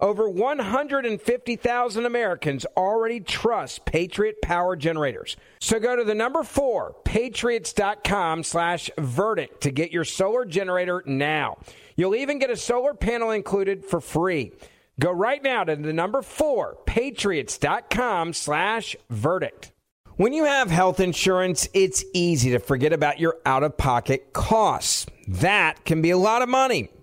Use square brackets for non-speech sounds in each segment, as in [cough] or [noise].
Over 150,000 Americans already trust Patriot Power Generators. So go to the number four, patriots.com slash verdict to get your solar generator now. You'll even get a solar panel included for free. Go right now to the number four, patriots.com slash verdict. When you have health insurance, it's easy to forget about your out of pocket costs. That can be a lot of money.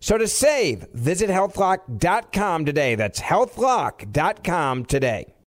So to save, visit healthlock.com today. That's healthlock.com today.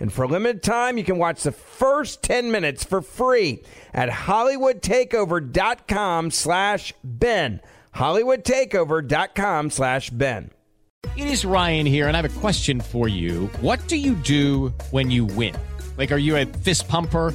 And for a limited time, you can watch the first 10 minutes for free at hollywoodtakeover.com slash Ben. hollywoodtakeover.com slash Ben. It is Ryan here, and I have a question for you. What do you do when you win? Like, are you a fist pumper?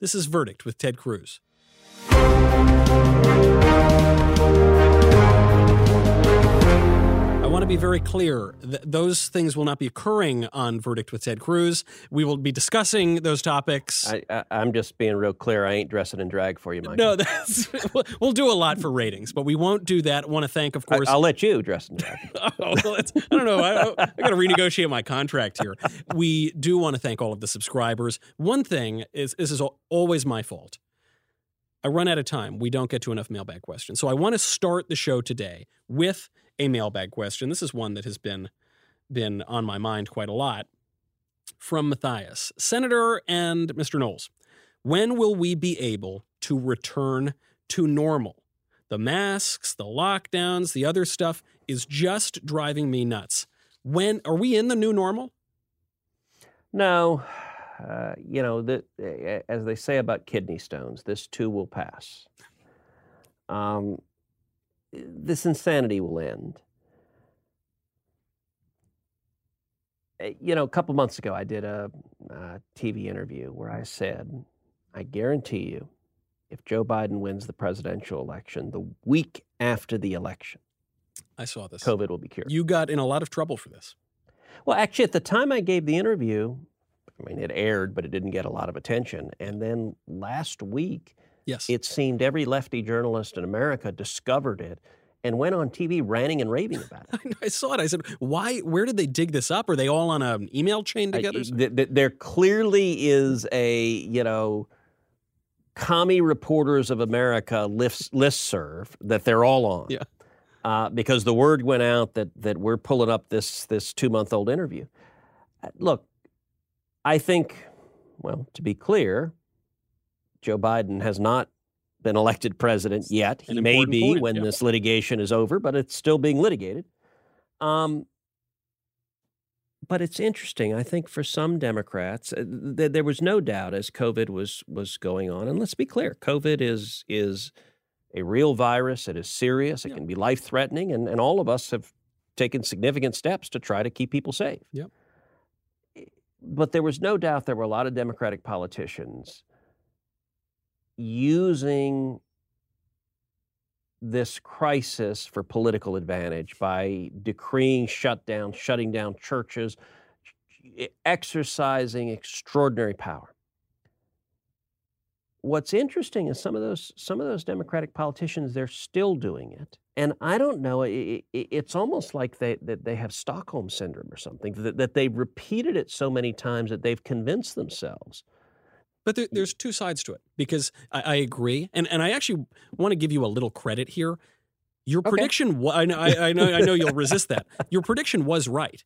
this is Verdict with Ted Cruz. I want to be very clear that those things will not be occurring on Verdict with Ted Cruz. We will be discussing those topics. I, am just being real clear. I ain't dressing in drag for you, Mike. No, [laughs] that's, we'll do a lot for ratings, but we won't do that. I want to thank, of course. I, will let you dress in drag. [laughs] oh, well, I don't know. I, I got to renegotiate my contract here. We do want to thank all of the subscribers. One thing is this is always my fault. I run out of time. We don't get to enough mailbag questions. So I want to start the show today with a mailbag question. This is one that has been been on my mind quite a lot. From Matthias, Senator and Mr. Knowles, when will we be able to return to normal? The masks, the lockdowns, the other stuff is just driving me nuts. When are we in the new normal? No. Uh, you know, the, as they say about kidney stones, this too will pass. Um, this insanity will end. Eh, you know, a couple months ago, I did a, a TV interview where I said, I guarantee you, if Joe Biden wins the presidential election the week after the election, I saw this. COVID will be cured. You got in a lot of trouble for this. Well, actually, at the time I gave the interview, I mean, it aired, but it didn't get a lot of attention. And then last week, Yes. It seemed every lefty journalist in America discovered it and went on TV ranting and raving about it. [laughs] I saw it. I said, "Why? Where did they dig this up? Are they all on an email chain together?" I, th- there clearly is a you know, commie reporters of America list listserv that they're all on. Yeah. Uh, because the word went out that that we're pulling up this this two month old interview. Uh, look, I think, well, to be clear, Joe Biden has not been elected president yet. He may be point, when this litigation is over, but it's still being litigated. Um, but it's interesting. I think for some Democrats, uh, th- there was no doubt as COVID was was going on. And let's be clear, COVID is is a real virus. It is serious. It Yeah. can be life threatening. And, and all of us have taken significant steps to try to keep people safe. Yep. But there was no doubt there were a lot of Democratic politicians using this crisis for political advantage by decreeing shutdown, shutting down churches, exercising extraordinary power. What's interesting is some of those some of those Democratic politicians they're still doing it, and I don't know. i i it's almost like they that they have Stockholm syndrome or something. That, that they've repeated it so many times that they've convinced themselves. But there, there's two sides to it because I, I agree, and and I actually want to give you a little credit here. Your Okay. prediction, wa- I know, I, I know, I know you'll resist that. [laughs] Your prediction was right.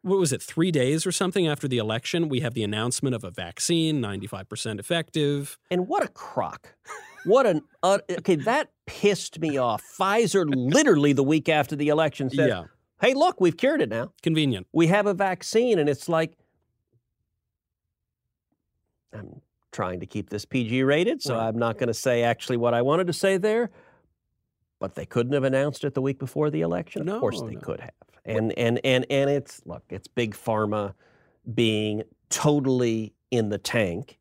What was it? Three days or something after the election, we have the announcement of a vaccine, 95 percent effective. And what a crock! What an uh, okay that pissed me off. Pfizer literally the week after the election said, yeah, "Hey, look, we've cured it now." convenient. we have a vaccine and it's like i'm trying to keep this pg rated so Right. i'm not going to say actually what i wanted to say there but they couldn't have announced it the week before the election of course they no. could have and and and and it's look it's big pharma being totally in the tank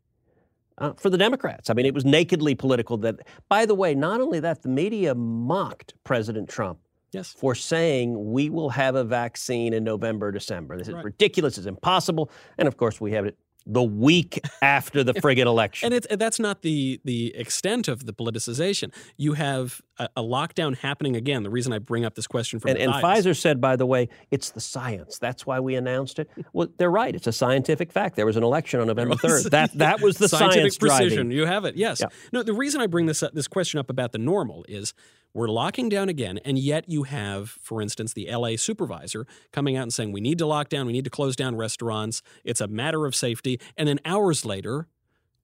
uh, for the Democrats. I mean, it was nakedly political. That, by the way, not only that, the media mocked President Trump Yes. for saying we will have a vaccine in November, December. This is Right. ridiculous. It's impossible. And of course, we have it the week [laughs] after the friggin' election. And it's that's not the the extent of the politicization. You have a, a lockdown happening again. The reason I bring up this question from And, and Pfizer said, by the way, it's the science. That's why we announced it. [laughs] Well, they're right. It's a scientific fact. There was an election on November 3rd. That, that was [laughs] the scientific science precision. driving. You have it. Yes. Yeah. No. The reason I bring this up, this question up about the normal is we're locking down again, and yet you have, for instance, the LA supervisor coming out and saying we need to lock down, we need to close down restaurants. It's a matter of safety, and then hours later.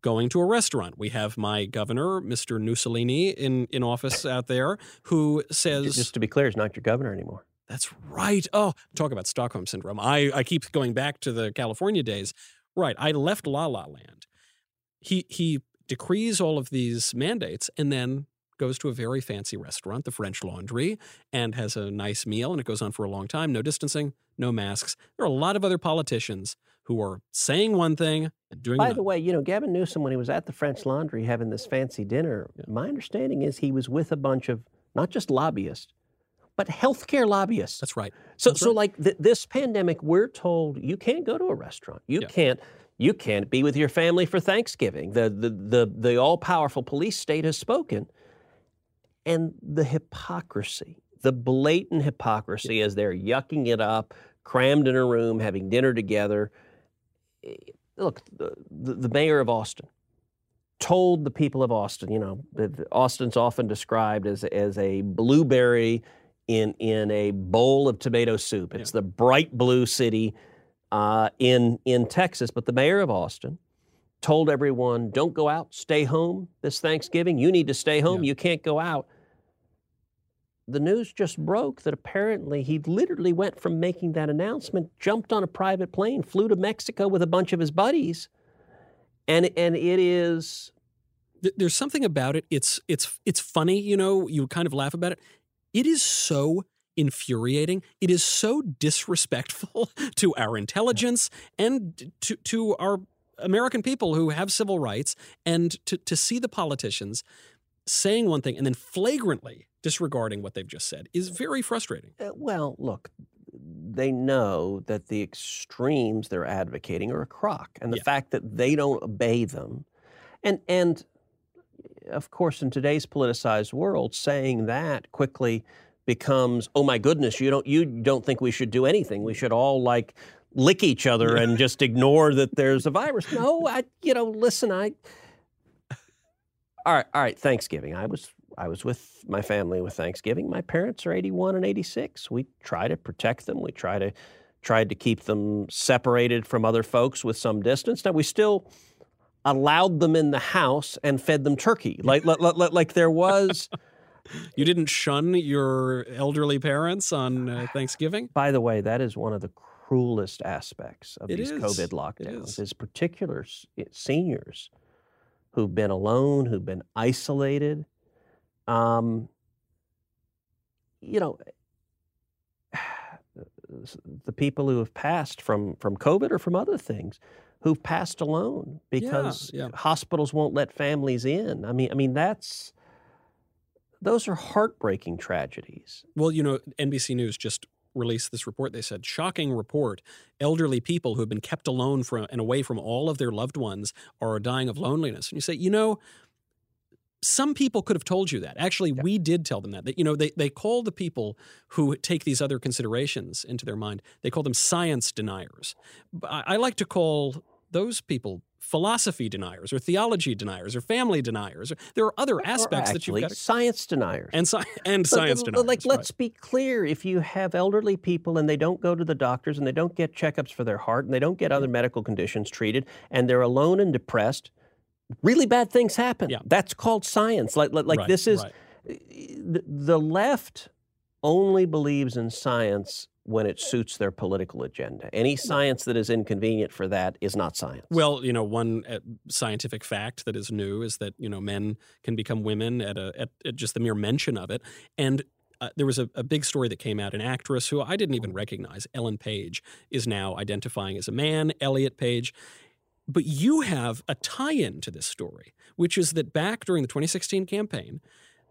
Going to a restaurant. We have my governor, Mr. Mussolini, in, in office out there, who says, Just to be clear, he's not your governor anymore. That's right. Oh, talk about Stockholm syndrome. I, I keep going back to the California days. Right. I left La La Land. He he decrees all of these mandates and then goes to a very fancy restaurant, the French Laundry, and has a nice meal, and it goes on for a long time. No distancing, no masks. There are a lot of other politicians who are saying one thing and doing By another. the way, you know, Gavin Newsom, when he was at the French Laundry having this fancy dinner, my understanding is he was with a bunch of not just lobbyists, but healthcare lobbyists. That's right. So, That's so right. like th- this pandemic, we're told you can't go to a restaurant. You Yeah. can't. You can't be with your family for Thanksgiving. The the the, the all powerful police state has spoken, and the hypocrisy, the blatant hypocrisy, as they're yucking it up, crammed in a room, having dinner together. Eh, Look, the, the, mayor of Austin told the people of Austin, you know, Austin's often described as as a blueberry in in a bowl of tomato soup. It's the bright blue city uh, in in Texas. But the mayor of Austin told everyone, "Don't go out. Stay home this Thanksgiving. You need to stay home. Yeah. You can't go out." The news just broke that apparently he literally went from making that announcement, jumped on a private plane, flew to Mexico with a bunch of his buddies, and and it is there's something about it. It's it's it's funny, you know. You kind of laugh about it. It is so infuriating. It is so disrespectful [laughs] to our intelligence and to to our American people who have civil rights, and to to see the politicians saying one thing and then flagrantly disregarding what they've just said is very frustrating. Uh, Well, look, they know that the extremes they're advocating are a crock, and the Yeah. fact that they don't obey them, and and of course, in today's politicized world, saying that quickly becomes, oh my goodness, you don't you don't think we should do anything? We should all like lick each other and just ignore that there's a virus. No, I you know, listen, I. All right, all right. Thanksgiving. I was I was with my family with Thanksgiving. My parents are 81 and 86. We try to protect them. We try to tried to keep them separated from other folks with some distance. Now we still allowed them in the house and fed them turkey. [laughs] Like like, like, like there was. You didn't shun your elderly parents on uh, [sighs] Thanksgiving. By the way, that is one of the cruelest aspects of It these is. COVID It lockdowns. is. Is particular seniors who've been alone, who've been isolated. Um, you know, [sighs] the people who have passed from from COVID or from other things, who've passed alone because yeah. hospitals won't let families in. I mean, I mean that's those are heartbreaking tragedies. Well, you know, NBC News just released this report. They said, shocking report. Elderly people who have been kept alone from and away from all of their loved ones are dying of loneliness. And you say, you know, some people could have told you that. Actually, Yeah. we did tell them that. That you know, they they call the people who take these other considerations into their mind. They call them science deniers. I, I like to call those people philosophy deniers or theology deniers or family deniers. There are other aspects that you've got to, science deniers. and sci- and But- science deniers. Like, right. let's be clear: if you have elderly people and they don't go to the doctors and they don't get checkups for their heart and they don't get mm-hmm. other medical conditions treated and they're alone and depressed, really bad things happen. Yeah. That's called science. Like, like, like Right, this is right. the, the left only believes in science when it suits their political agenda. Any science that is inconvenient for that is not science. Well, you know, one uh, scientific fact that is new is that you know men can become women at a at, at just the mere mention of it. And uh, there was a, a big story that came out. An actress who I didn't even recognize, Ellen Page, is now identifying as a man. Elliot Page. But you have a tie-in to this story, which is that back during the 2016 campaign,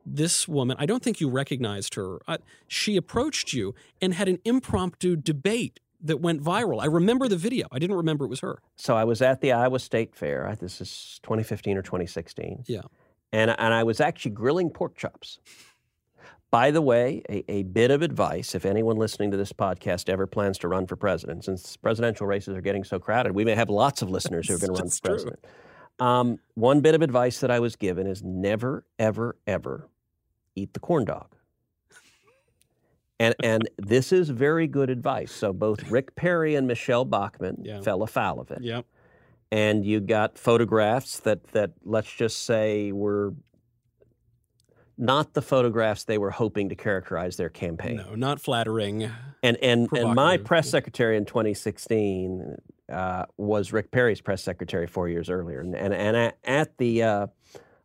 this woman, I don't think you recognized her. Uh, she approached you and had an impromptu debate that went viral. I remember the video. I didn't remember it was her. So I was at the Iowa State Fair. This is 2015 or 2016. Yeah. And, and I was actually grilling pork chops. By the way, a, a bit of advice if anyone listening to this podcast ever plans to run for president, since presidential races are getting so crowded, we may have lots of listeners who are going [laughs] to run for president. Um, one bit of advice that I was given is never, ever, ever eat the corn dog. And, and this is very good advice. So both Rick Perry and Michelle Bachmann Yeah. fell afoul of it Yep. and you got photographs that that let's just say were not the photographs they were hoping to characterize their campaign. No, not flattering. And and and my press secretary in 2016 uh, was Rick Perry's press secretary four years earlier, and and, and at, at the uh,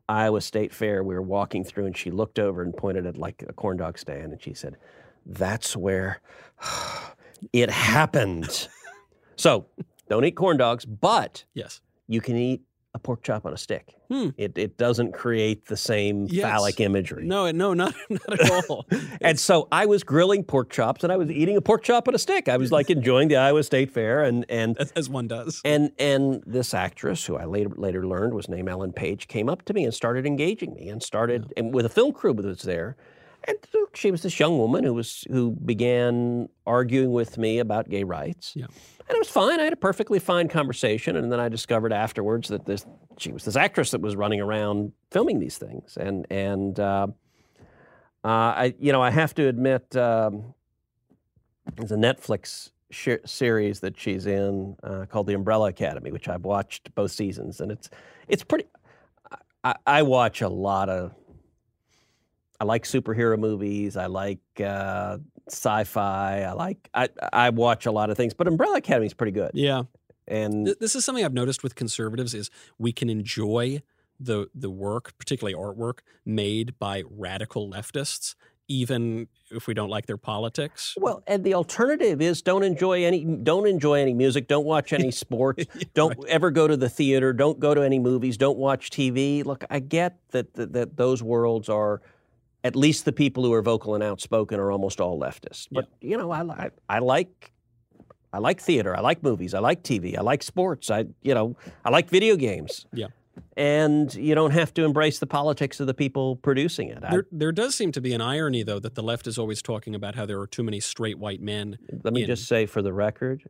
Iowa State Fair, we were walking through, and she looked over and pointed at like a corn dog stand, and she said, "That's where [sighs] it happened." [laughs] so don't eat corn dogs, but Yes. you can eat a pork chop on a stick. Hmm. It, it doesn't create the same Yes. phallic imagery. No, no, not [laughs] not at all. [laughs] And so I was grilling pork chops and I was eating a pork chop on a stick. I was like enjoying the Iowa State Fair and and as, as one does. and and this actress who I later later learned was named Ellen Page came up to me and started engaging me and started and with a film crew that was there. And she was this young woman who was who began arguing with me about gay rights. Yeah. And it was fine. I had a perfectly fine conversation, and then I discovered afterwards that this she was this actress that was running around filming these things, and and uh, uh, I you know I have to admit um, there's a Netflix sh- series that she's in uh, called The Umbrella Academy, which I've watched both seasons, and it's it's pretty. I, I watch a lot of. I like superhero movies. I like uh, sci-fi. I like I I watch a lot of things, but Umbrella Academy is pretty good. Yeah. And Th- This is something I've noticed with conservatives is we can enjoy the the work, particularly artwork, made by radical leftists, even if we don't like their politics. well, and the alternative is don't enjoy any don't enjoy any music, don't watch any [laughs] sports, don't ever go to the theater, don't go to any movies, don't watch TV. Look, I get that that, that those worlds are at least the people who are vocal and outspoken are almost all leftists. But you know, I, I I like I like theater, I like movies, I like TV, I like sports, I you know, I like video games. Yeah. And you don't have to embrace the politics of the people producing it. I- There, there does seem to be an irony, though, that the left is always talking about how there are too many straight white men. Let me in- just say for the record,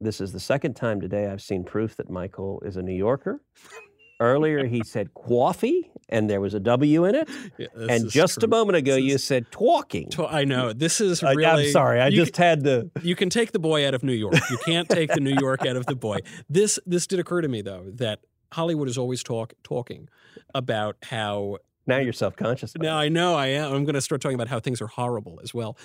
this is the second time today I've seen proof that Michael is a New Yorker. [laughs] Earlier he said coffee and there was a W in it. [gasps] Yeah, and just a moment ago This you is- said talking. I know this is I- really. I'm sorry, I just had to. [laughs] you can take the boy out of New York. You can't take the New York out of the boy. This this did occur to me though that Hollywood is always talk talking about how Now you're self conscious. Now I know I am. I'm going to start talking about how things are horrible as well.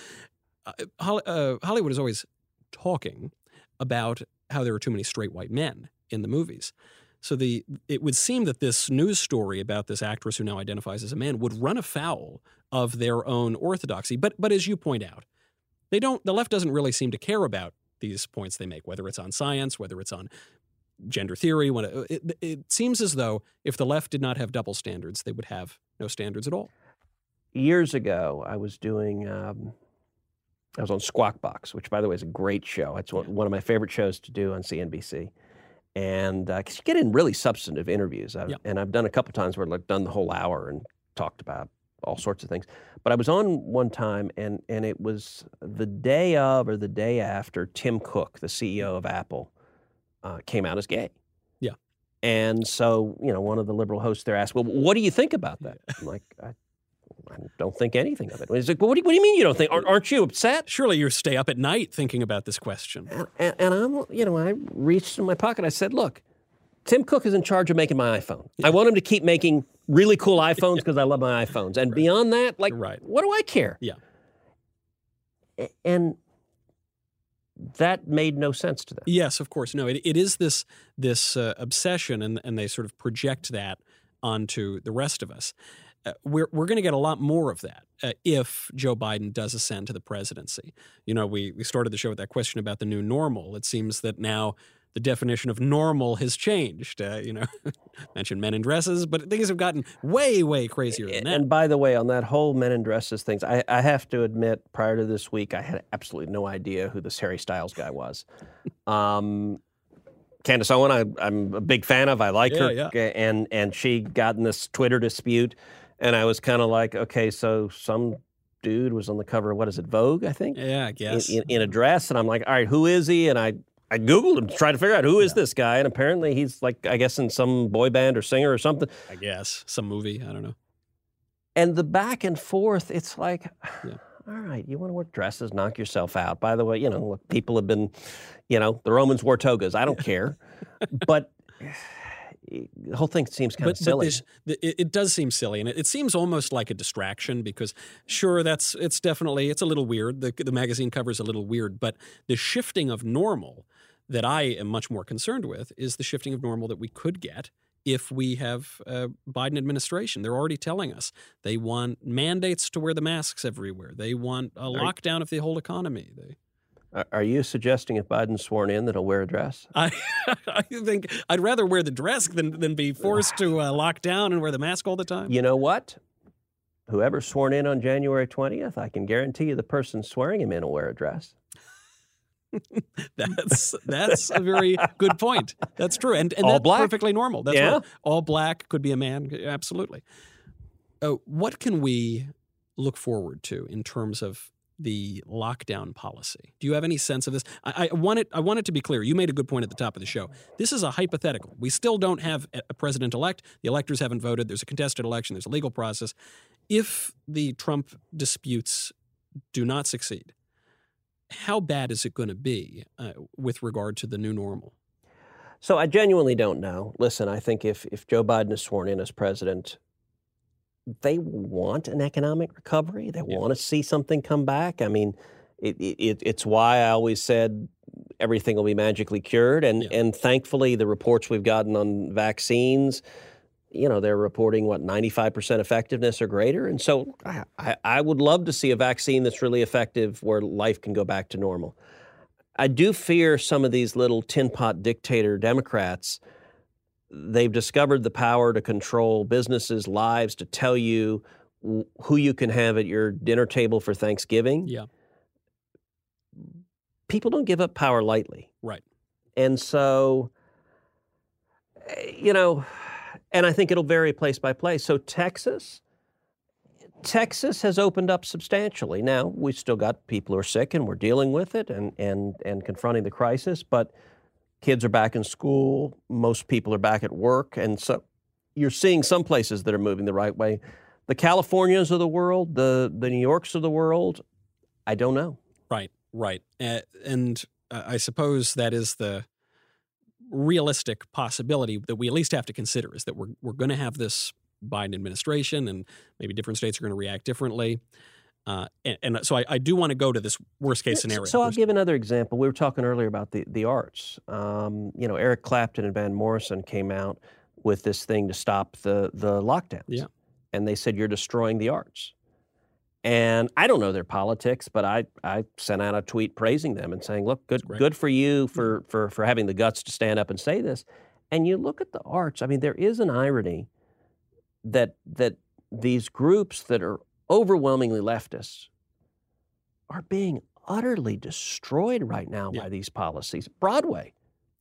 Uh, Hol- uh, Hollywood is always talking about how there are too many straight white men in the movies. So the it would seem that this news story about this actress who now identifies as a man would run afoul of their own orthodoxy. But but as you point out, they don't. The left doesn't really seem to care about these points they make, whether it's on science, whether it's on gender theory. When it, it, it seems as though if the left did not have double standards, they would have no standards at all. Years ago, I was doing. Um, I was on Squawk Box, which, by the way, is a great show. It's one one of my favorite shows to do on CNBC. And because you get in really substantive interviews, I've, Yeah. and I've done a couple times where I've like, done the whole hour and talked about all sorts of things. But I was on one time, and and it was the day of or the day after Tim Cook, the CEO of Apple, uh, came out as gay. Yeah. And so, you know, one of the liberal hosts there asked, "Well, what do you think about that?" I'm like, I, I don't think anything of it. He's like, "Well, what do you, what do you mean you don't think? Aren't, you upset?" Surely you stay up at night thinking about this question. And, and, and I'm, you know, I reached in my pocket. I said, "Look, Tim Cook is in charge of making my iPhone. I want him to keep making really cool iPhones because I love my iPhones. And beyond that, like, Right. what do I care?" Yeah. And that made no sense to them. Yes, of course. No, it, it is this this uh, obsession, and and they sort of project that onto the rest of us. Uh, we're we're going to get a lot more of that uh, if Joe Biden does ascend to the presidency. You know, we we started the show with that question about the new normal. It seems that now the definition of normal has changed. Uh, you know, [laughs] mentioned men in dresses, but things have gotten way way crazier than that. And by the way, on that whole men in dresses things, I, I have to admit, prior to this week, I had absolutely no idea who this Harry Styles guy was. [laughs] Um, Candace Owen, I, I'm a big fan of. I like Yeah, her, yeah. and and she got in this Twitter dispute, and I was kind of like, okay, so some dude was on the cover of what is it, Vogue, I think, yeah, I guess. in, in a dress, and I'm like, all right, who is he? And I. I googled him to try to figure out who is this guy, and apparently he's like, I guess, in some boy band or singer or something. I guess some movie. I don't know. and the back and forth it's like Yeah. [sighs] all right you want to wear dresses knock yourself out by the way you know look, people have been you know the romans wore togas i don't care [laughs] but the whole thing seems kind of silly this, it, it does seem silly, and it, it seems almost like a distraction because, sure, that's it's definitely it's a little weird. The the magazine cover is a little weird, but the shifting of normal that I am much more concerned with is the shifting of normal that we could get if we have a Biden administration. They're already telling us they want mandates to wear the masks everywhere. They want a lockdown of the whole economy. They, Are- you suggesting if biden's sworn in that he'll wear a dress [laughs] I, I think I'd rather wear the dress than, than be forced to uh, lock down and wear the mask all the time. you know what whoever's sworn in on january 20th i can guarantee you the person swearing him in will wear a dress [laughs] That's that's a very good point. That's true, and and All that's black. perfectly normal. That's Yeah. right. all black could be a man. Absolutely. Uh, what can we look forward to in terms of the lockdown policy? Do you have any sense of this? I, I want it. I want it to be clear. You made a good point at the top of the show. This is a hypothetical. We still don't have a president elect. The electors haven't voted. There's a contested election. There's a legal process. If the Trump disputes do not succeed, how bad is it going to be uh, with regard to the new normal? So I genuinely don't know. Listen, I think if if Joe Biden is sworn in as president, they want an economic recovery. They Yeah. want to see something come back. I mean, it, it, it's why I always said everything will be magically cured. And Yeah. and thankfully, the reports we've gotten on vaccines, you know, they're reporting what ninety five percent effectiveness or greater. And so mm-hmm. I, I, I would love to see a vaccine that's really effective where life can go back to normal. I do fear some of these little tin pot dictator Democrats. They've discovered the power to control businesses' lives, to tell you who you can have at your dinner table for Thanksgiving. Yeah, People don't give up power lightly. right. And so, eh, you know, and I think it'll vary place by place. So Texas, Texas has opened up substantially. Now we've still got people who are sick, and we're dealing with it and and and confronting the crisis. But kids are back in school. Most people are back at work, and so you're seeing some places that are moving the right way. The Californias of the world, the the New Yorks of the world, I don't know. Right, right. Uh, and uh, I suppose that is the realistic possibility that we at least have to consider is that we're, we're going to have this Biden administration and maybe different states are going to react differently. Uh, and, and so I, I do want to go to this worst case scenario. So I'll give another example. We were talking earlier about the, the arts. Um, you know, Eric Clapton and Van Morrison came out with this thing to stop the, the lockdowns. Yeah. And they said, you're destroying the arts. And I don't know their politics, but I, I sent out a tweet praising them and saying, look, good, good for you for, for, for having the guts to stand up and say this. And you look at the arts, I mean, there is an irony that, that these groups that are overwhelmingly leftist are being utterly destroyed right now Yeah. by these policies. Broadway.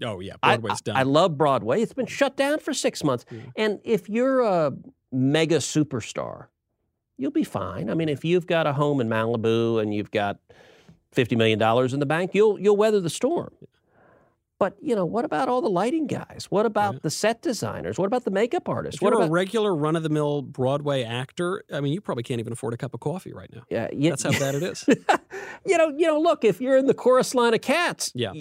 oh yeah, Broadway's I, done. I love Broadway. It's been shut down for six months. Yeah. And if you're a mega superstar, you'll be fine. I mean, if you've got a home in Malibu and you've got $50 million in the bank, you'll, you'll weather the storm. But, you know, what about all the lighting guys? What about Yeah. the set designers? What about the makeup artists? if what about a regular run of the mill Broadway actor, I mean, you probably can't even afford a cup of coffee right now. yeah, yeah, That's how bad it is. [laughs] you know, you know, look, if you're in the chorus line of cats, Yeah.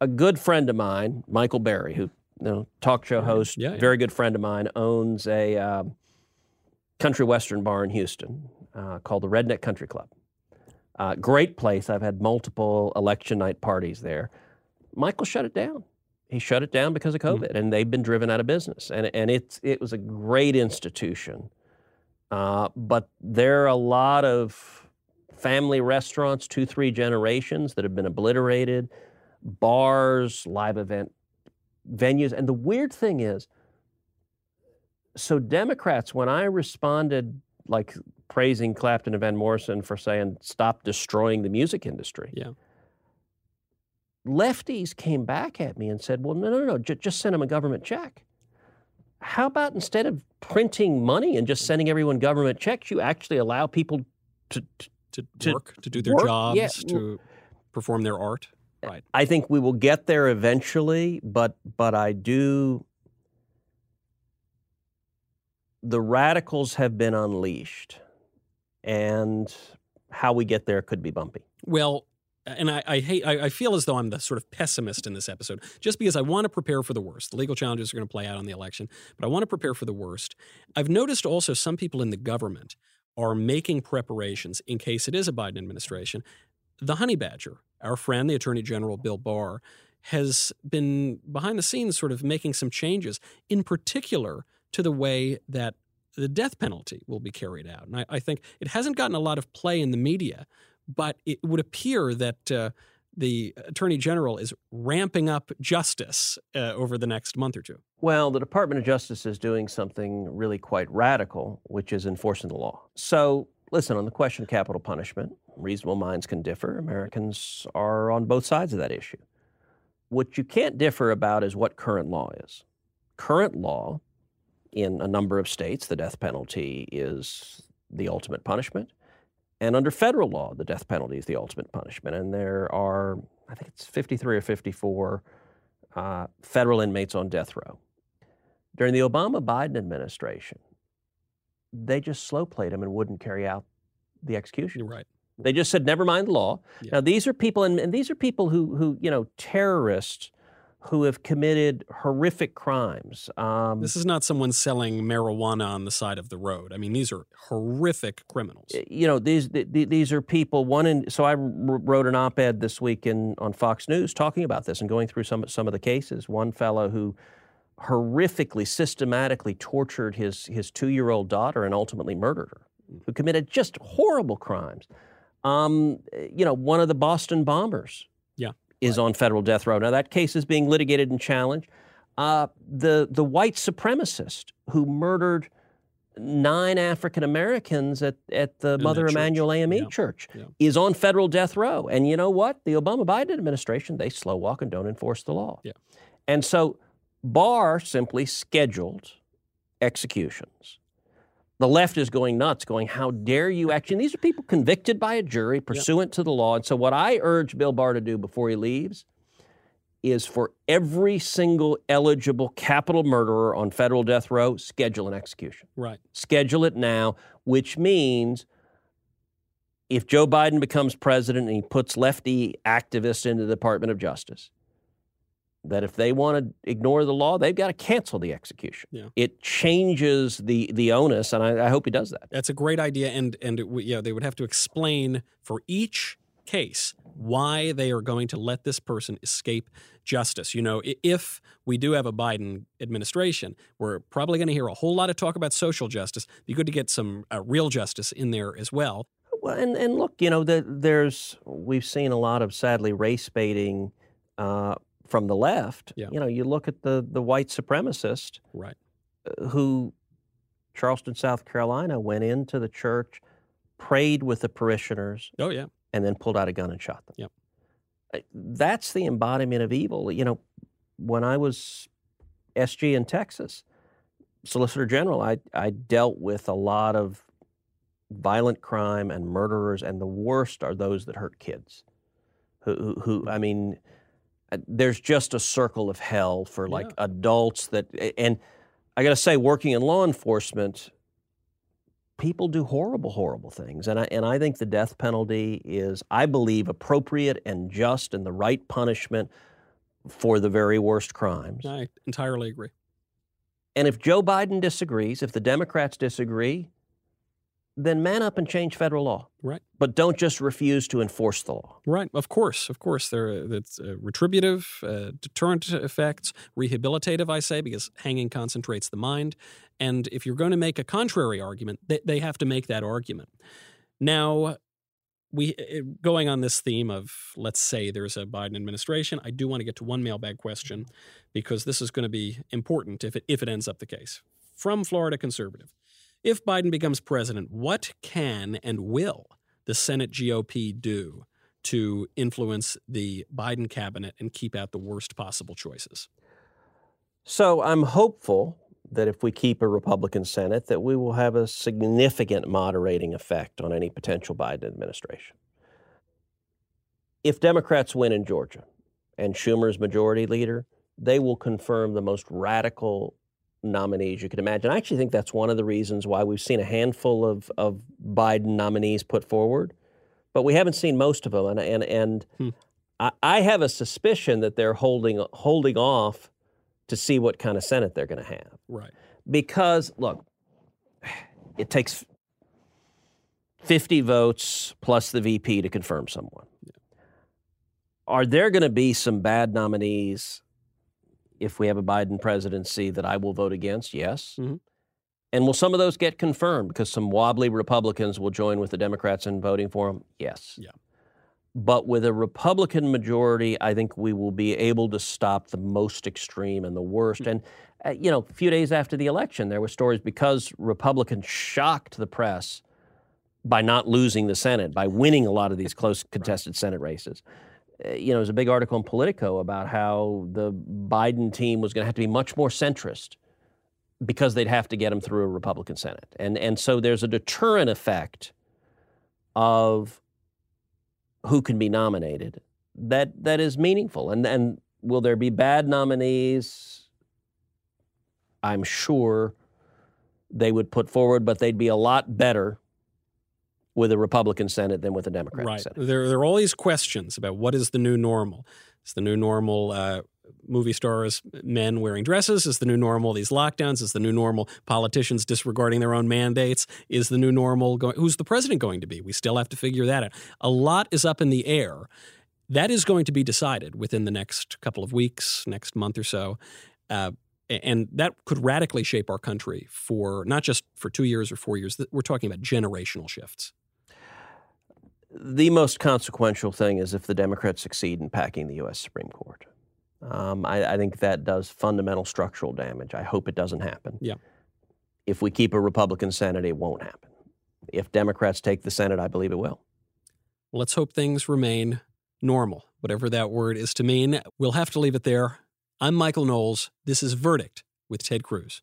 a good friend of mine, Michael Berry, who you know, talk show host, Yeah, yeah. very good friend of mine, owns a um, country western bar in Houston uh, called the Redneck Country Club. Uh, great place. I've had multiple election night parties there. Michael shut it down. He shut it down because of Hmm. COVID, and they've been driven out of business. And and it's it was a great institution, uh, but there are a lot of family restaurants, two three generations that have been obliterated, bars, live event venues, and the weird thing is, so Democrats, when I responded like praising Clapton and Van Morrison for saying stop destroying the music industry, Yeah. Lefties came back at me and said, well, no, no, no, ju- just send them a government check. How about instead of printing money and just sending everyone government checks, you actually allow people to, to To, To work, to do their work, jobs, yeah. to perform their art. Right. I think we will get there eventually, but but I do. The radicals have been unleashed, and how we get there could be bumpy. Well, and I, I hate, I, I feel as though I'm the sort of pessimist in this episode, just because I want to prepare for the worst. The legal challenges are going to play out on the election, but I want to prepare for the worst. I've noticed also some people in the government are making preparations in case it is a Biden administration. The honey badger, our friend, the Attorney General Bill Barr, has been behind the scenes sort of making some changes, in particular to the way that the death penalty will be carried out. And I, I think it hasn't gotten a lot of play in the media, but it would appear that uh, the Attorney General is ramping up justice uh, over the next month or two. Well, the Department of Justice is doing something really quite radical, which is enforcing the law. So, listen, on the question of capital punishment, reasonable minds can differ. Americans are on both sides of that issue. What you can't differ about is what current law is. Current law in a number of states, the death penalty is the ultimate punishment. And under federal law, the death penalty is the ultimate punishment. And there are, I think it's 53 or 54 uh, federal inmates on death row. During the Obama Biden administration, they just slow played them and wouldn't carry out the execution. You're right. They just said, never mind the law. Yeah. Now, these are people, and, and these are people who, who, you know, terrorists who have committed horrific crimes. Um, This is not someone selling marijuana on the side of the road. I mean, these are horrific criminals. you know these th- th- these are people one in so I wrote an op-ed this week in on Fox News talking about this and going through some some of the cases one fellow who horrifically systematically tortured his his 2-year-old daughter and ultimately murdered her who committed just horrible crimes um, you know one of the Boston bombers. Is on federal death row now that case is being litigated and challenged uh, the the white supremacist who murdered nine African Americans at, at the In Mother church. Emanuel AME Yeah. church Yeah. is on federal death row. And you know what? The Obama Biden administration, they slow walk and don't enforce the law. Yeah. And so Barr simply scheduled executions. The left is going nuts, going, How dare you actually? These are people convicted by a jury pursuant to the law. And so, what I urge Bill Barr to do before he leaves is for every single eligible capital murderer on federal death row, schedule an execution Right. schedule it now, which means if Joe Biden becomes president and he puts lefty activists into the Department of Justice, that if they want to ignore the law, they've got to cancel the execution. Yeah. It changes the the onus, and I, I hope he does that. That's a great idea, and and it, yeah, they would have to explain for each case why they are going to let this person escape justice. You know, if we do have a Biden administration, we're probably going to hear a whole lot of talk about social justice. Be good to get some uh, real justice in there as well. Well, and and look, you know, the, there's we've seen a lot of sadly race baiting uh, from the left. Yeah. You know, you look at the the white supremacist Right. uh, who Charleston, South Carolina, went into the church, prayed with the parishioners, Oh yeah. and then pulled out a gun and shot them. Yep. That's the embodiment of evil. You know, when I was SG in Texas, Solicitor General, I, I dealt with a lot of violent crime and murderers, and the worst are those that hurt kids. Who, who, who I mean, there's just a circle of hell for like Yeah. adults that, and I got to say, working in law enforcement, people do horrible, horrible things. And I, and I think the death penalty is, I believe, appropriate and just and the right punishment for the very worst crimes. I entirely agree. And if Joe Biden disagrees, if the Democrats disagree, then man up and change federal law. Right. But don't just refuse to enforce the law. Right, of course, of course. There, it's uh, retributive, uh, deterrent effects, rehabilitative. I say because hanging concentrates the mind, and if you're going to make a contrary argument, they, they have to make that argument. Now, we uh, going on this theme of let's say there's a Biden administration. I do want to get to one mailbag question because this is going to be important if it if it ends up the case. From Florida conservative, if Biden becomes president, what can and will the Senate GOP do to influence the Biden cabinet and keep out the worst possible choices? So I'm hopeful that if we keep a Republican Senate, that we will have a significant moderating effect on any potential Biden administration. If Democrats win in Georgia and Schumer's majority leader, they will confirm the most radical nominees you could imagine. I actually think that's one of the reasons why we've seen a handful of, of Biden nominees put forward, but we haven't seen most of them. And, and, and Hmm. I, I have a suspicion that they're holding, holding off to see what kind of Senate they're going to have. Right. Because, look, it takes 50 votes plus the VP to confirm someone. Are there going to be some bad nominees if we have a Biden presidency that I will vote against? Yes. Mhm. And will some of those get confirmed because some wobbly Republicans will join with the Democrats in voting for them? Yes. Yeah. But with a Republican majority, I think we will be able to stop the most extreme and the worst. And, uh, you know, a few days after the election, there were stories because Republicans shocked the press by not losing the Senate, by winning a lot of these [laughs] close contested Senate races. Uh, you know, there's a big article in Politico about how the Biden team was going to have to be much more centrist because they'd have to get him through a Republican Senate. And, and so there's a deterrent effect of who can be nominated that, that is meaningful. And, and will there be bad nominees? I'm sure they would put forward, but they'd be a lot better with a Republican Senate than with a Democratic right. Senate. There, there are all these questions about what is the new normal. Is the new normal uh, movie stars, men wearing dresses? Is the new normal these lockdowns? Is the new normal politicians disregarding their own mandates? Is the new normal going? Who's the president going to be? We still have to figure that out. A lot is up in the air. That is going to be decided within the next couple of weeks, next month or so. Uh, and that could radically shape our country for not just for two years or four years. We're talking about generational shifts. The most consequential thing is if the Democrats succeed in packing the U.S. Supreme Court. Um, I, I think that does fundamental structural damage. I hope it doesn't happen. Yeah. If we keep a Republican Senate, it won't happen. If Democrats take the Senate, I believe it will. Let's hope things remain normal, whatever that word is to mean. We'll have to leave it there. I'm Michael Knowles. This is Verdict with Ted Cruz.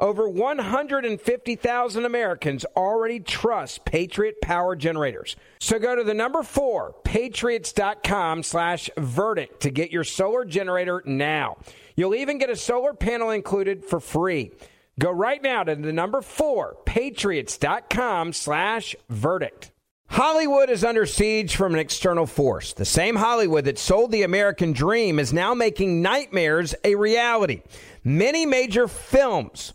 Over 150,000 Americans already trust Patriot Power Generators. So go to the number four, patriots.com slash verdict to get your solar generator now. You'll even get a solar panel included for free. Go right now to the number four, patriots.com slash verdict. Hollywood is under siege from an external force. The same Hollywood that sold the American dream is now making nightmares a reality. Many major films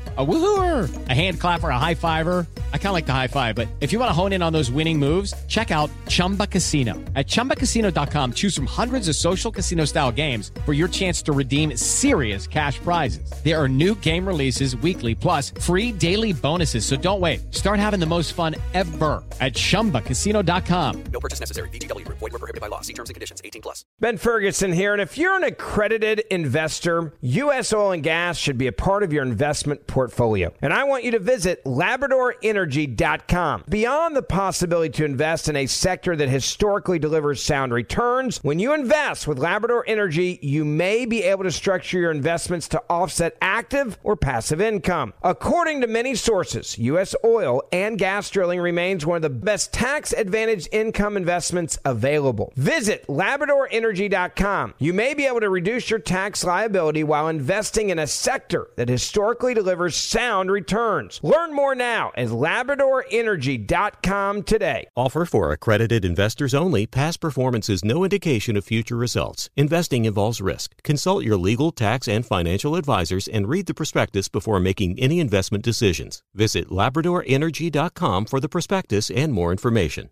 A woohooer, a hand clapper, a high fiver. I kind of like the high five, but if you want to hone in on those winning moves, check out Chumba Casino. At ChumbaCasino.com, choose from hundreds of social casino style games for your chance to redeem serious cash prizes. There are new game releases weekly, plus free daily bonuses. So don't wait. Start having the most fun ever at ChumbaCasino.com. No purchase necessary. VGW. Void were prohibited by law. See terms and conditions. 18 plus. Ben Ferguson here, and if you're an accredited investor, U.S. oil and gas should be a part of your investment portfolio. And I want you to visit LabradorEnergy.com. Beyond the possibility to invest in a sector that historically delivers sound returns, when you invest with Labrador Energy, you may be able to structure your investments to offset active or passive income. According to many sources, U.S. oil and gas drilling remains one of the best tax advantaged income investments available. Visit LabradorEnergy.com. You may be able to reduce your tax liability while investing in a sector that historically delivers sound returns. Learn more now at LabradorEnergy.com today. Offer for accredited investors only. Past performance is no indication of future results. Investing involves risk. Consult your legal, tax, and financial advisors and read the prospectus before making any investment decisions. Visit LabradorEnergy.com for the prospectus and more information.